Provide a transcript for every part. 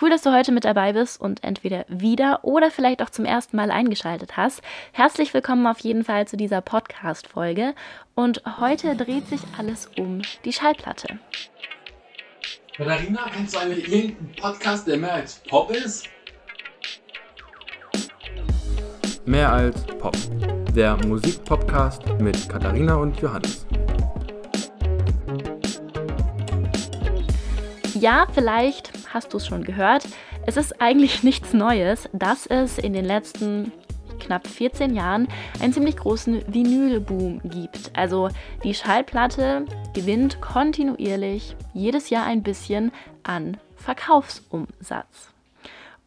Cool, dass du heute mit dabei bist und entweder wieder oder vielleicht auch zum ersten Mal eingeschaltet hast. Herzlich willkommen auf jeden Fall zu dieser Podcast-Folge. Und heute dreht sich alles um die Schallplatte. Katharina, kennst du eigentlich irgendeinen Podcast, der mehr als Pop ist? Mehr als Pop. Der Musikpodcast mit Katharina und Johannes. Ja, vielleicht hast du es schon gehört. Es ist eigentlich nichts Neues, dass es in den letzten knapp 14 Jahren einen ziemlich großen Vinylboom gibt. Also die Schallplatte gewinnt kontinuierlich jedes Jahr ein bisschen an Verkaufsumsatz.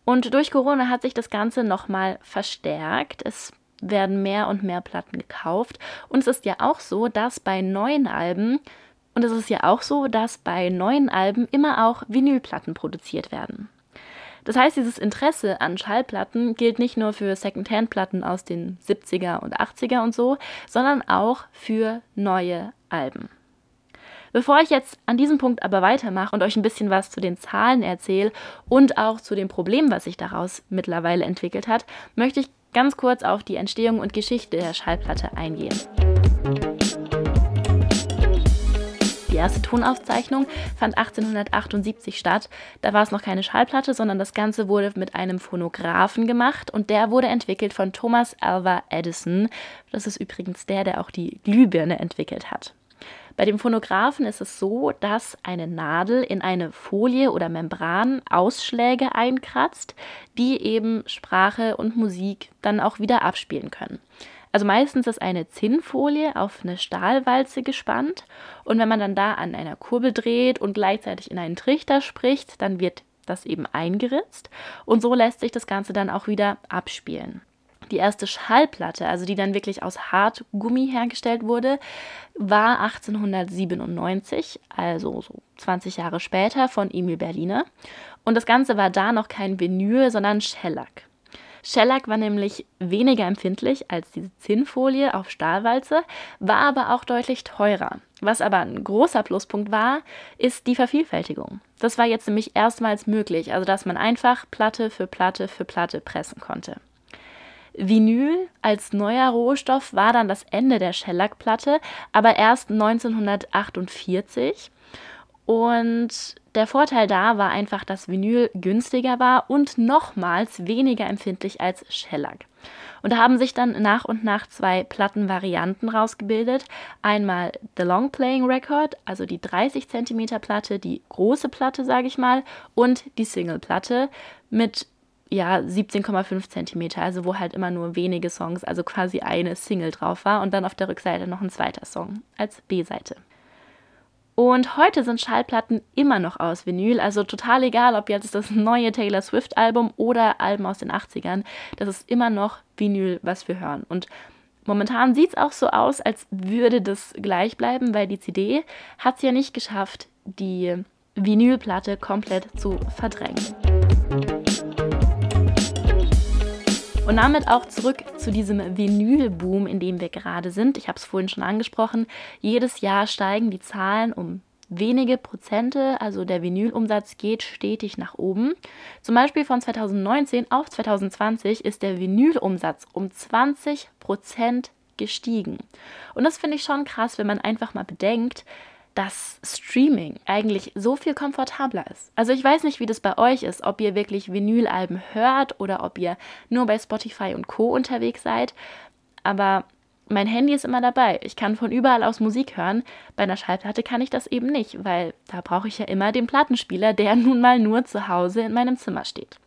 Und durch Corona hat sich das Ganze nochmal verstärkt. Es werden mehr und mehr Platten gekauft. Und es ist ja auch so, dass bei neuen Alben und es ist ja auch so, dass bei neuen Alben immer auch Vinylplatten produziert werden. Das heißt, dieses Interesse an Schallplatten gilt nicht nur für Secondhand-Platten aus den 70er und 80er und so, sondern auch für neue Alben. Bevor ich jetzt an diesem Punkt aber weitermache und euch ein bisschen was zu den Zahlen erzähle und auch zu dem Problem, was sich daraus mittlerweile entwickelt hat, möchte ich ganz kurz auf die Entstehung und Geschichte der Schallplatte eingehen. Die erste Tonaufzeichnung fand 1878 statt. Da war es noch keine Schallplatte, sondern das Ganze wurde mit einem Phonographen gemacht und der wurde entwickelt von Thomas Alva Edison. Das ist übrigens der, der auch die Glühbirne entwickelt hat. Bei dem Phonographen ist es so, dass eine Nadel in eine Folie oder Membran Ausschläge einkratzt, die eben Sprache und Musik dann auch wieder abspielen können. Also meistens ist eine Zinnfolie auf eine Stahlwalze gespannt und wenn man dann da an einer Kurbel dreht und gleichzeitig in einen Trichter spricht, dann wird das eben eingeritzt und so lässt sich das Ganze dann auch wieder abspielen. Die erste Schallplatte, also die dann wirklich aus Hartgummi hergestellt wurde, war 1897, also so 20 Jahre später von Emil Berliner. Und das Ganze war da noch kein Vinyl, sondern Shellac. Shellac war nämlich weniger empfindlich als diese Zinnfolie auf Stahlwalze, war aber auch deutlich teurer. Was aber ein großer Pluspunkt war, ist die Vervielfältigung. Das war jetzt nämlich erstmals möglich, also dass man einfach Platte für Platte für Platte pressen konnte. Vinyl als neuer Rohstoff war dann das Ende der Shellac-Platte, aber erst 1948. Und der Vorteil da war einfach, dass Vinyl günstiger war und nochmals weniger empfindlich als Shellac. Und da haben sich dann nach und nach zwei Plattenvarianten rausgebildet. Einmal The Long Playing Record, also die 30 cm Platte, die große Platte, sage ich mal, und die Single Platte mit ja 17,5 cm, also wo halt immer nur wenige Songs, also quasi eine Single drauf war und dann auf der Rückseite noch ein zweiter Song als B-Seite. Und heute sind Schallplatten immer noch aus Vinyl, also total egal, ob jetzt das neue Taylor Swift Album oder Alben aus den 80ern, das ist immer noch Vinyl, was wir hören. Und momentan sieht es auch so aus, als würde das gleich bleiben, weil die CD hat es ja nicht geschafft, die Vinylplatte komplett zu verdrängen. Und damit auch zurück zu diesem Vinylboom, in dem wir gerade sind. Ich habe es vorhin schon angesprochen. Jedes Jahr steigen die Zahlen um wenige Prozente, also der Vinylumsatz geht stetig nach oben. Zum Beispiel von 2019 auf 2020 ist der Vinylumsatz um 20 Prozent gestiegen. Und das finde ich schon krass, wenn man einfach mal bedenkt, dass Streaming eigentlich so viel komfortabler ist. Also ich weiß nicht, wie das bei euch ist, ob ihr wirklich Vinylalben hört oder ob ihr nur bei Spotify und Co unterwegs seid, aber mein Handy ist immer dabei. Ich kann von überall aus Musik hören. Bei einer Schallplatte kann ich das eben nicht, weil da brauche ich ja immer den Plattenspieler, der nun mal nur zu Hause in meinem Zimmer steht.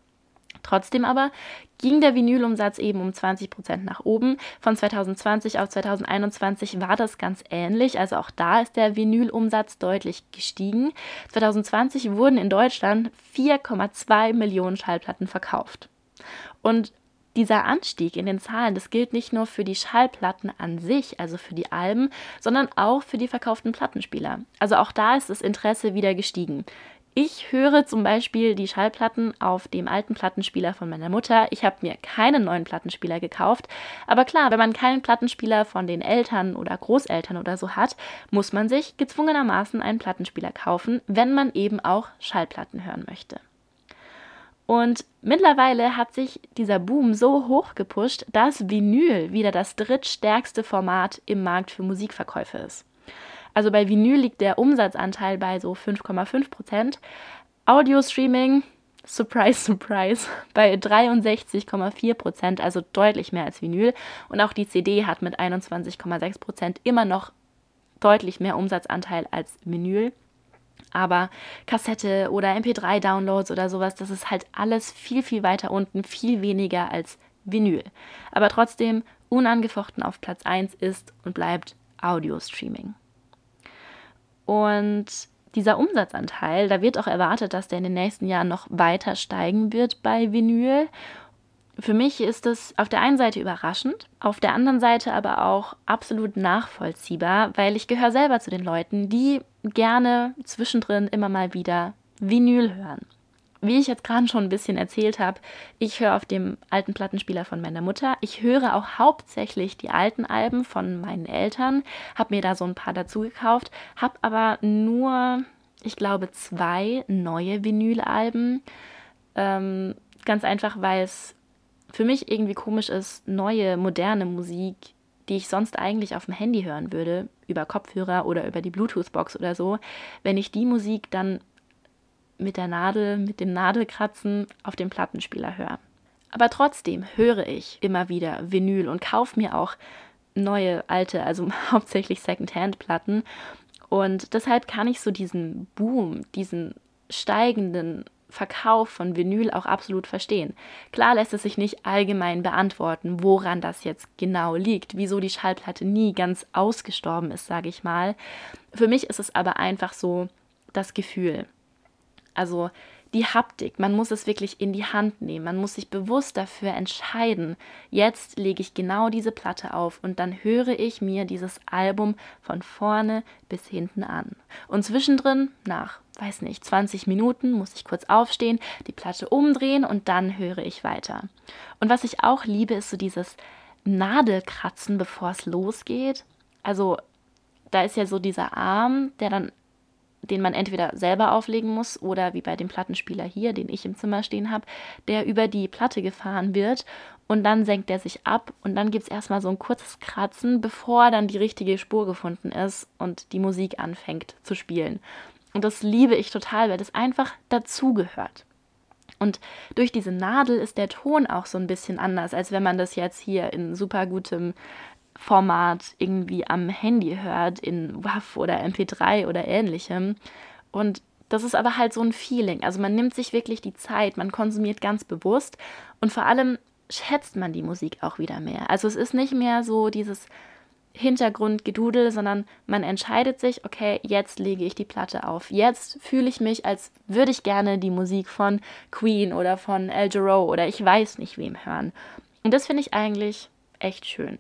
Trotzdem aber ging der Vinylumsatz eben um 20 Prozent nach oben. Von 2020 auf 2021 war das ganz ähnlich. Also auch da ist der Vinylumsatz deutlich gestiegen. 2020 wurden in Deutschland 4,2 Millionen Schallplatten verkauft. Und dieser Anstieg in den Zahlen, das gilt nicht nur für die Schallplatten an sich, also für die Alben, sondern auch für die verkauften Plattenspieler. Also auch da ist das Interesse wieder gestiegen. Ich höre zum Beispiel die Schallplatten auf dem alten Plattenspieler von meiner Mutter. Ich habe mir keinen neuen Plattenspieler gekauft. Aber klar, wenn man keinen Plattenspieler von den Eltern oder Großeltern oder so hat, muss man sich gezwungenermaßen einen Plattenspieler kaufen, wenn man eben auch Schallplatten hören möchte. Und mittlerweile hat sich dieser Boom so hoch gepusht, dass Vinyl wieder das drittstärkste Format im Markt für Musikverkäufe ist. Also bei Vinyl liegt der Umsatzanteil bei so 5,5 Prozent. Audio-Streaming, surprise, surprise, bei 63,4 Prozent, also deutlich mehr als Vinyl. Und auch die CD hat mit 21,6 Prozent immer noch deutlich mehr Umsatzanteil als Vinyl. Aber Kassette oder MP3-Downloads oder sowas, das ist halt alles viel, viel weiter unten, viel weniger als Vinyl. Aber trotzdem unangefochten auf Platz 1 ist und bleibt Audio-Streaming. Und dieser Umsatzanteil, da wird auch erwartet, dass der in den nächsten Jahren noch weiter steigen wird bei Vinyl. Für mich ist es auf der einen Seite überraschend, auf der anderen Seite aber auch absolut nachvollziehbar, weil ich gehöre selber zu den Leuten, die gerne zwischendrin immer mal wieder Vinyl hören. Wie ich jetzt gerade schon ein bisschen erzählt habe, ich höre auf dem alten Plattenspieler von meiner Mutter. Ich höre auch hauptsächlich die alten Alben von meinen Eltern, habe mir da so ein paar dazu gekauft, habe aber nur, ich glaube, zwei neue Vinylalben. Ähm, ganz einfach, weil es für mich irgendwie komisch ist, neue, moderne Musik, die ich sonst eigentlich auf dem Handy hören würde, über Kopfhörer oder über die Bluetooth-Box oder so, wenn ich die Musik dann mit der Nadel, mit dem Nadelkratzen auf dem Plattenspieler höre. Aber trotzdem höre ich immer wieder Vinyl und kaufe mir auch neue, alte, also hauptsächlich Secondhand-Platten. Und deshalb kann ich so diesen Boom, diesen steigenden Verkauf von Vinyl auch absolut verstehen. Klar lässt es sich nicht allgemein beantworten, woran das jetzt genau liegt, wieso die Schallplatte nie ganz ausgestorben ist, sage ich mal. Für mich ist es aber einfach so das Gefühl. Also die Haptik, man muss es wirklich in die Hand nehmen, man muss sich bewusst dafür entscheiden, jetzt lege ich genau diese Platte auf und dann höre ich mir dieses Album von vorne bis hinten an. Und zwischendrin, nach, weiß nicht, 20 Minuten, muss ich kurz aufstehen, die Platte umdrehen und dann höre ich weiter. Und was ich auch liebe, ist so dieses Nadelkratzen, bevor es losgeht. Also da ist ja so dieser Arm, der dann den man entweder selber auflegen muss oder wie bei dem Plattenspieler hier, den ich im Zimmer stehen habe, der über die Platte gefahren wird und dann senkt er sich ab und dann gibt es erstmal so ein kurzes Kratzen, bevor dann die richtige Spur gefunden ist und die Musik anfängt zu spielen. Und das liebe ich total, weil das einfach dazugehört. Und durch diese Nadel ist der Ton auch so ein bisschen anders, als wenn man das jetzt hier in super gutem Format irgendwie am Handy hört, in WAV oder MP3 oder ähnlichem. Und das ist aber halt so ein Feeling. Also man nimmt sich wirklich die Zeit, man konsumiert ganz bewusst und vor allem schätzt man die Musik auch wieder mehr. Also es ist nicht mehr so dieses Hintergrundgedudel, sondern man entscheidet sich, okay, jetzt lege ich die Platte auf. Jetzt fühle ich mich, als würde ich gerne die Musik von Queen oder von El Giro oder ich weiß nicht wem hören. Und das finde ich eigentlich echt schön.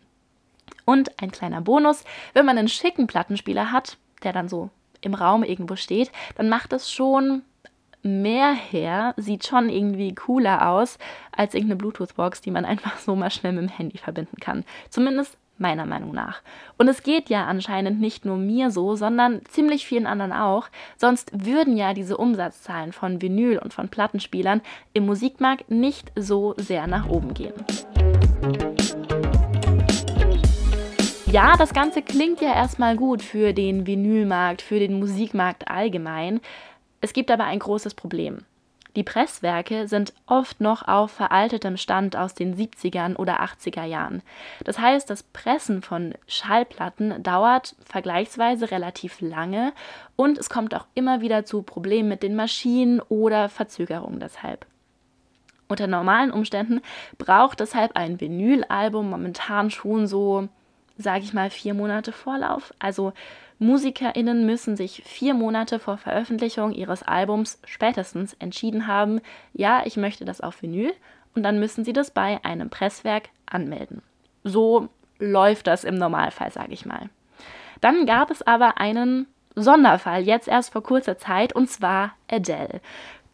Und ein kleiner Bonus, wenn man einen schicken Plattenspieler hat, der dann so im Raum irgendwo steht, dann macht es schon mehr her, sieht schon irgendwie cooler aus als irgendeine Bluetooth-Box, die man einfach so mal schnell mit dem Handy verbinden kann. Zumindest meiner Meinung nach. Und es geht ja anscheinend nicht nur mir so, sondern ziemlich vielen anderen auch. Sonst würden ja diese Umsatzzahlen von Vinyl und von Plattenspielern im Musikmarkt nicht so sehr nach oben gehen. Ja, das Ganze klingt ja erstmal gut für den Vinylmarkt, für den Musikmarkt allgemein. Es gibt aber ein großes Problem. Die Presswerke sind oft noch auf veraltetem Stand aus den 70ern oder 80er Jahren. Das heißt, das Pressen von Schallplatten dauert vergleichsweise relativ lange und es kommt auch immer wieder zu Problemen mit den Maschinen oder Verzögerungen deshalb. Unter normalen Umständen braucht deshalb ein Vinylalbum momentan schon so sage ich mal, vier Monate Vorlauf. Also MusikerInnen müssen sich vier Monate vor Veröffentlichung ihres Albums spätestens entschieden haben, ja, ich möchte das auf Vinyl und dann müssen sie das bei einem Presswerk anmelden. So läuft das im Normalfall, sage ich mal. Dann gab es aber einen Sonderfall, jetzt erst vor kurzer Zeit, und zwar Adele.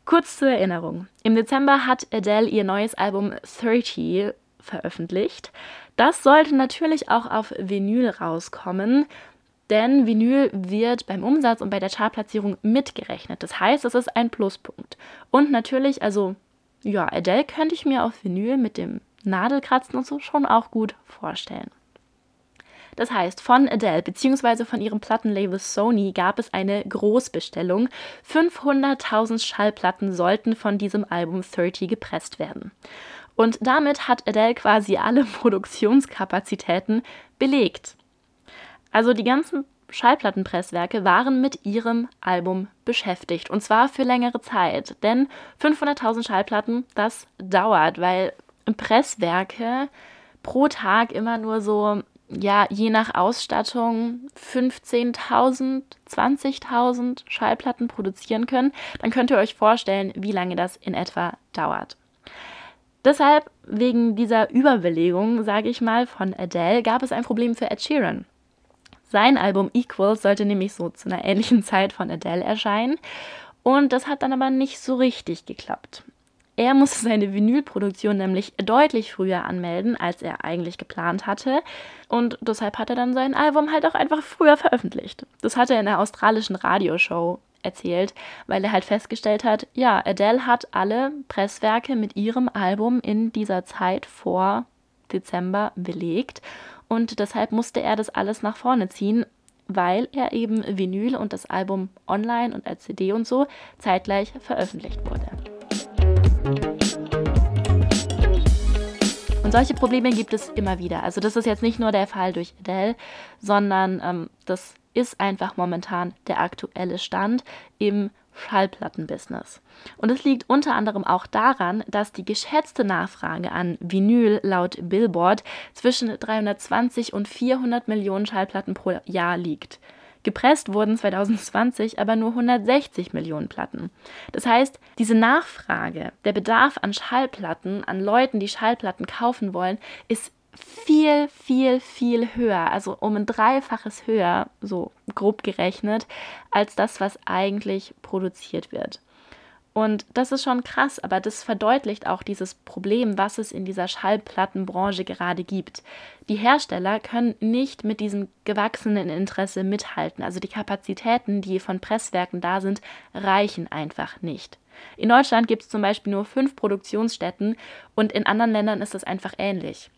Kurz zur Erinnerung. Im Dezember hat Adele ihr neues Album 30 veröffentlicht. Das sollte natürlich auch auf Vinyl rauskommen, denn Vinyl wird beim Umsatz und bei der Chartplatzierung mitgerechnet. Das heißt, es ist ein Pluspunkt. Und natürlich, also ja, Adele könnte ich mir auf Vinyl mit dem Nadelkratzen und so schon auch gut vorstellen. Das heißt, von Adele bzw. von ihrem Plattenlabel Sony gab es eine Großbestellung. 500.000 Schallplatten sollten von diesem Album 30 gepresst werden. Und damit hat Adele quasi alle Produktionskapazitäten belegt. Also die ganzen Schallplattenpresswerke waren mit ihrem Album beschäftigt. Und zwar für längere Zeit. Denn 500.000 Schallplatten, das dauert, weil Presswerke pro Tag immer nur so, ja, je nach Ausstattung 15.000, 20.000 Schallplatten produzieren können. Dann könnt ihr euch vorstellen, wie lange das in etwa dauert. Deshalb, wegen dieser Überbelegung, sage ich mal, von Adele, gab es ein Problem für Ed Sheeran. Sein Album Equals sollte nämlich so zu einer ähnlichen Zeit von Adele erscheinen. Und das hat dann aber nicht so richtig geklappt. Er musste seine Vinylproduktion nämlich deutlich früher anmelden, als er eigentlich geplant hatte. Und deshalb hat er dann sein Album halt auch einfach früher veröffentlicht. Das hat er in einer australischen Radioshow erzählt, weil er halt festgestellt hat, ja, Adele hat alle Presswerke mit ihrem Album in dieser Zeit vor Dezember belegt und deshalb musste er das alles nach vorne ziehen, weil er eben Vinyl und das Album online und als CD und so zeitgleich veröffentlicht wurde. Und solche Probleme gibt es immer wieder. Also das ist jetzt nicht nur der Fall durch Adele, sondern ähm, das ist einfach momentan der aktuelle Stand im Schallplattenbusiness. Und es liegt unter anderem auch daran, dass die geschätzte Nachfrage an Vinyl laut Billboard zwischen 320 und 400 Millionen Schallplatten pro Jahr liegt. Gepresst wurden 2020 aber nur 160 Millionen Platten. Das heißt, diese Nachfrage, der Bedarf an Schallplatten, an Leuten, die Schallplatten kaufen wollen, ist viel, viel, viel höher, also um ein Dreifaches höher, so grob gerechnet, als das, was eigentlich produziert wird. Und das ist schon krass, aber das verdeutlicht auch dieses Problem, was es in dieser Schallplattenbranche gerade gibt. Die Hersteller können nicht mit diesem gewachsenen Interesse mithalten. Also die Kapazitäten, die von Presswerken da sind, reichen einfach nicht. In Deutschland gibt es zum Beispiel nur fünf Produktionsstätten und in anderen Ländern ist das einfach ähnlich.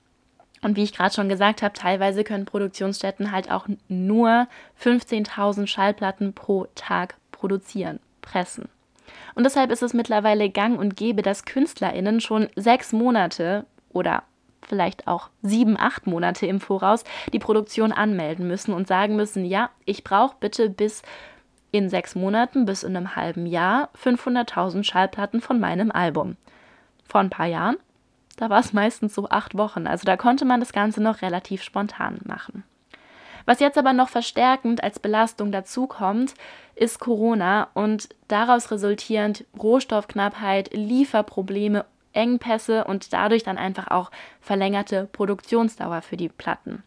Und wie ich gerade schon gesagt habe, teilweise können Produktionsstätten halt auch nur 15.000 Schallplatten pro Tag produzieren, pressen. Und deshalb ist es mittlerweile gang und gäbe, dass KünstlerInnen schon sechs Monate oder vielleicht auch sieben, acht Monate im Voraus die Produktion anmelden müssen und sagen müssen, ja, ich brauche bitte bis in sechs Monaten, bis in einem halben Jahr 500.000 Schallplatten von meinem Album. Vor ein paar Jahren da war es meistens so acht Wochen. Also da konnte man das Ganze noch relativ spontan machen. Was jetzt aber noch verstärkend als Belastung dazukommt, ist Corona und daraus resultierend Rohstoffknappheit, Lieferprobleme, Engpässe und dadurch dann einfach auch verlängerte Produktionsdauer für die Platten.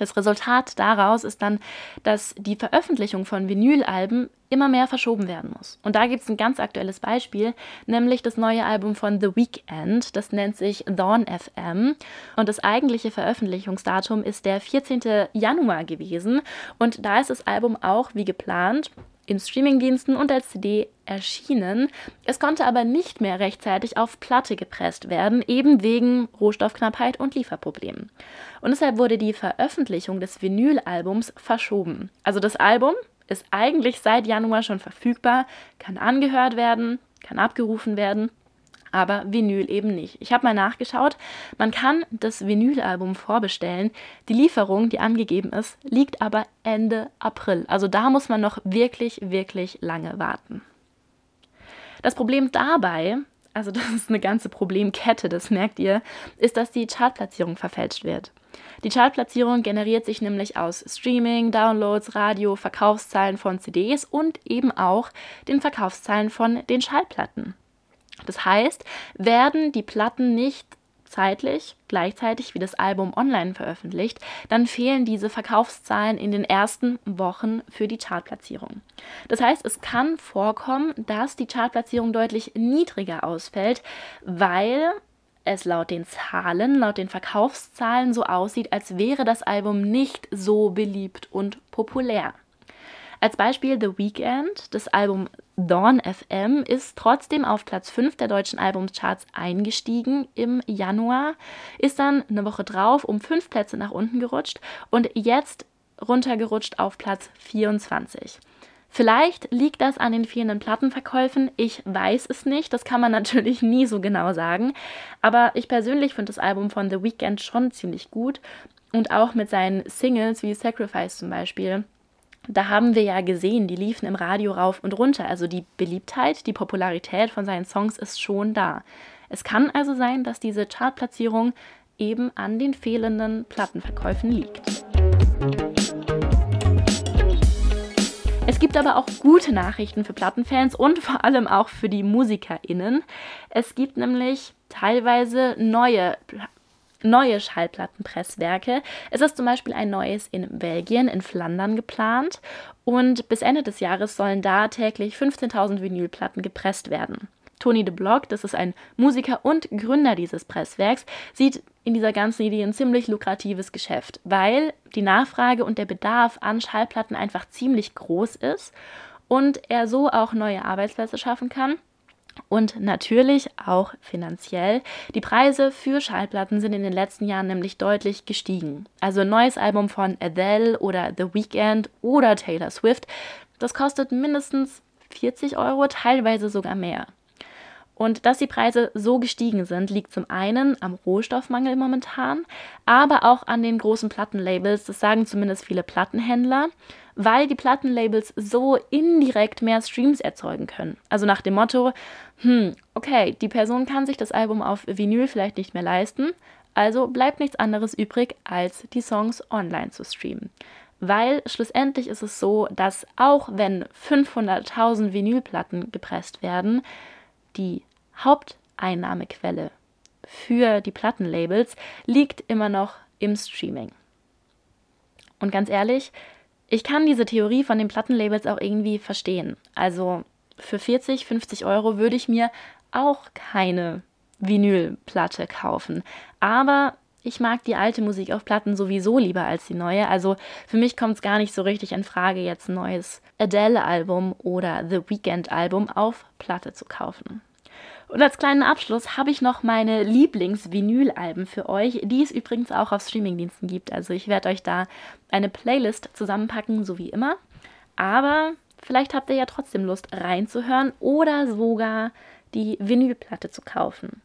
Das Resultat daraus ist dann, dass die Veröffentlichung von Vinylalben immer mehr verschoben werden muss. Und da gibt es ein ganz aktuelles Beispiel, nämlich das neue Album von The Weeknd. Das nennt sich Dawn FM. Und das eigentliche Veröffentlichungsdatum ist der 14. Januar gewesen. Und da ist das Album auch wie geplant in Streamingdiensten und als CD erschienen. Es konnte aber nicht mehr rechtzeitig auf Platte gepresst werden, eben wegen Rohstoffknappheit und Lieferproblemen. Und deshalb wurde die Veröffentlichung des Vinylalbums verschoben. Also das Album ist eigentlich seit Januar schon verfügbar, kann angehört werden, kann abgerufen werden aber Vinyl eben nicht. Ich habe mal nachgeschaut, man kann das Vinylalbum vorbestellen. Die Lieferung, die angegeben ist, liegt aber Ende April. Also da muss man noch wirklich, wirklich lange warten. Das Problem dabei, also das ist eine ganze Problemkette, das merkt ihr, ist, dass die Chartplatzierung verfälscht wird. Die Chartplatzierung generiert sich nämlich aus Streaming, Downloads, Radio, Verkaufszahlen von CDs und eben auch den Verkaufszahlen von den Schallplatten. Das heißt, werden die Platten nicht zeitlich gleichzeitig wie das Album online veröffentlicht, dann fehlen diese Verkaufszahlen in den ersten Wochen für die Chartplatzierung. Das heißt, es kann vorkommen, dass die Chartplatzierung deutlich niedriger ausfällt, weil es laut den Zahlen, laut den Verkaufszahlen so aussieht, als wäre das Album nicht so beliebt und populär. Als Beispiel The Weeknd, das Album Dawn FM ist trotzdem auf Platz 5 der deutschen Albumcharts eingestiegen im Januar, ist dann eine Woche drauf um fünf Plätze nach unten gerutscht und jetzt runtergerutscht auf Platz 24. Vielleicht liegt das an den fehlenden Plattenverkäufen, ich weiß es nicht, das kann man natürlich nie so genau sagen, aber ich persönlich finde das Album von The Weeknd schon ziemlich gut und auch mit seinen Singles wie Sacrifice zum Beispiel da haben wir ja gesehen, die liefen im Radio rauf und runter. Also die Beliebtheit, die Popularität von seinen Songs ist schon da. Es kann also sein, dass diese Chartplatzierung eben an den fehlenden Plattenverkäufen liegt. Es gibt aber auch gute Nachrichten für Plattenfans und vor allem auch für die MusikerInnen. Es gibt nämlich teilweise neue neue Schallplattenpresswerke. Es ist zum Beispiel ein neues in Belgien, in Flandern geplant und bis Ende des Jahres sollen da täglich 15.000 Vinylplatten gepresst werden. Tony de Block, das ist ein Musiker und Gründer dieses Presswerks, sieht in dieser ganzen Idee ein ziemlich lukratives Geschäft, weil die Nachfrage und der Bedarf an Schallplatten einfach ziemlich groß ist und er so auch neue Arbeitsplätze schaffen kann und natürlich auch finanziell. Die Preise für Schallplatten sind in den letzten Jahren nämlich deutlich gestiegen. Also ein neues Album von Adele oder The Weeknd oder Taylor Swift, das kostet mindestens 40 Euro, teilweise sogar mehr. Und dass die Preise so gestiegen sind, liegt zum einen am Rohstoffmangel momentan, aber auch an den großen Plattenlabels, das sagen zumindest viele Plattenhändler, weil die Plattenlabels so indirekt mehr Streams erzeugen können. Also nach dem Motto, hm, okay, die Person kann sich das Album auf Vinyl vielleicht nicht mehr leisten, also bleibt nichts anderes übrig, als die Songs online zu streamen. Weil schlussendlich ist es so, dass auch wenn 500.000 Vinylplatten gepresst werden, die Haupteinnahmequelle für die Plattenlabels liegt immer noch im Streaming. Und ganz ehrlich, ich kann diese Theorie von den Plattenlabels auch irgendwie verstehen. Also für 40, 50 Euro würde ich mir auch keine Vinylplatte kaufen. Aber ich mag die alte Musik auf Platten sowieso lieber als die neue. Also für mich kommt es gar nicht so richtig in Frage, jetzt ein neues Adele-Album oder The Weeknd-Album auf Platte zu kaufen. Und als kleinen Abschluss habe ich noch meine Lieblings-Vinyl-Alben für euch, die es übrigens auch auf Streamingdiensten gibt. Also ich werde euch da eine Playlist zusammenpacken, so wie immer. Aber vielleicht habt ihr ja trotzdem Lust reinzuhören oder sogar die Vinylplatte zu kaufen.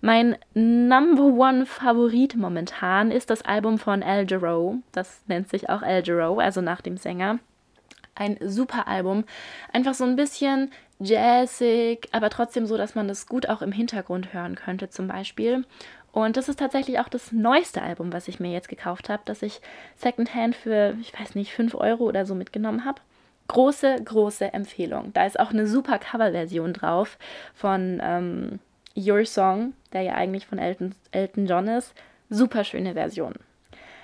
Mein Number One Favorit momentan ist das Album von Al Jarreau. Das nennt sich auch Al Jarreau, also nach dem Sänger. Ein super Album. Einfach so ein bisschen jazzig, aber trotzdem so, dass man das gut auch im Hintergrund hören könnte, zum Beispiel. Und das ist tatsächlich auch das neueste Album, was ich mir jetzt gekauft habe, das ich Secondhand für, ich weiß nicht, 5 Euro oder so mitgenommen habe. Große, große Empfehlung. Da ist auch eine super Coverversion drauf von ähm, Your Song, der ja eigentlich von Elton, Elton John ist. Super schöne Version.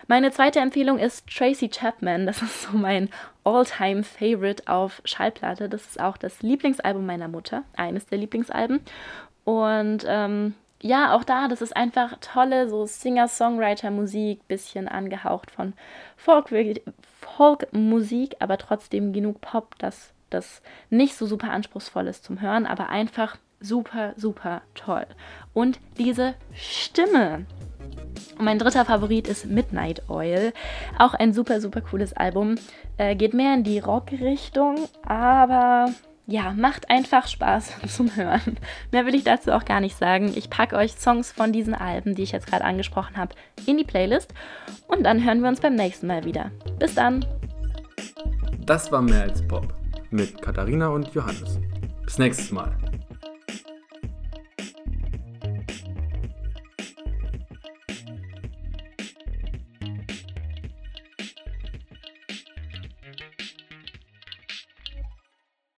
Meine zweite Empfehlung ist Tracy Chapman. Das ist so mein all-time Favorite auf Schallplatte. Das ist auch das Lieblingsalbum meiner Mutter, eines der Lieblingsalben. Und ähm, ja, auch da, das ist einfach tolle so Singer-Songwriter-Musik, bisschen angehaucht von Folk-Musik, Folk aber trotzdem genug Pop, dass das nicht so super anspruchsvoll ist zum Hören, aber einfach super, super toll. Und diese Stimme, mein dritter Favorit ist Midnight Oil. Auch ein super, super cooles Album. Äh, geht mehr in die Rock-Richtung, aber ja, macht einfach Spaß zum Hören. Mehr will ich dazu auch gar nicht sagen. Ich packe euch Songs von diesen Alben, die ich jetzt gerade angesprochen habe, in die Playlist. Und dann hören wir uns beim nächsten Mal wieder. Bis dann. Das war mehr als Pop mit Katharina und Johannes. Bis nächstes Mal.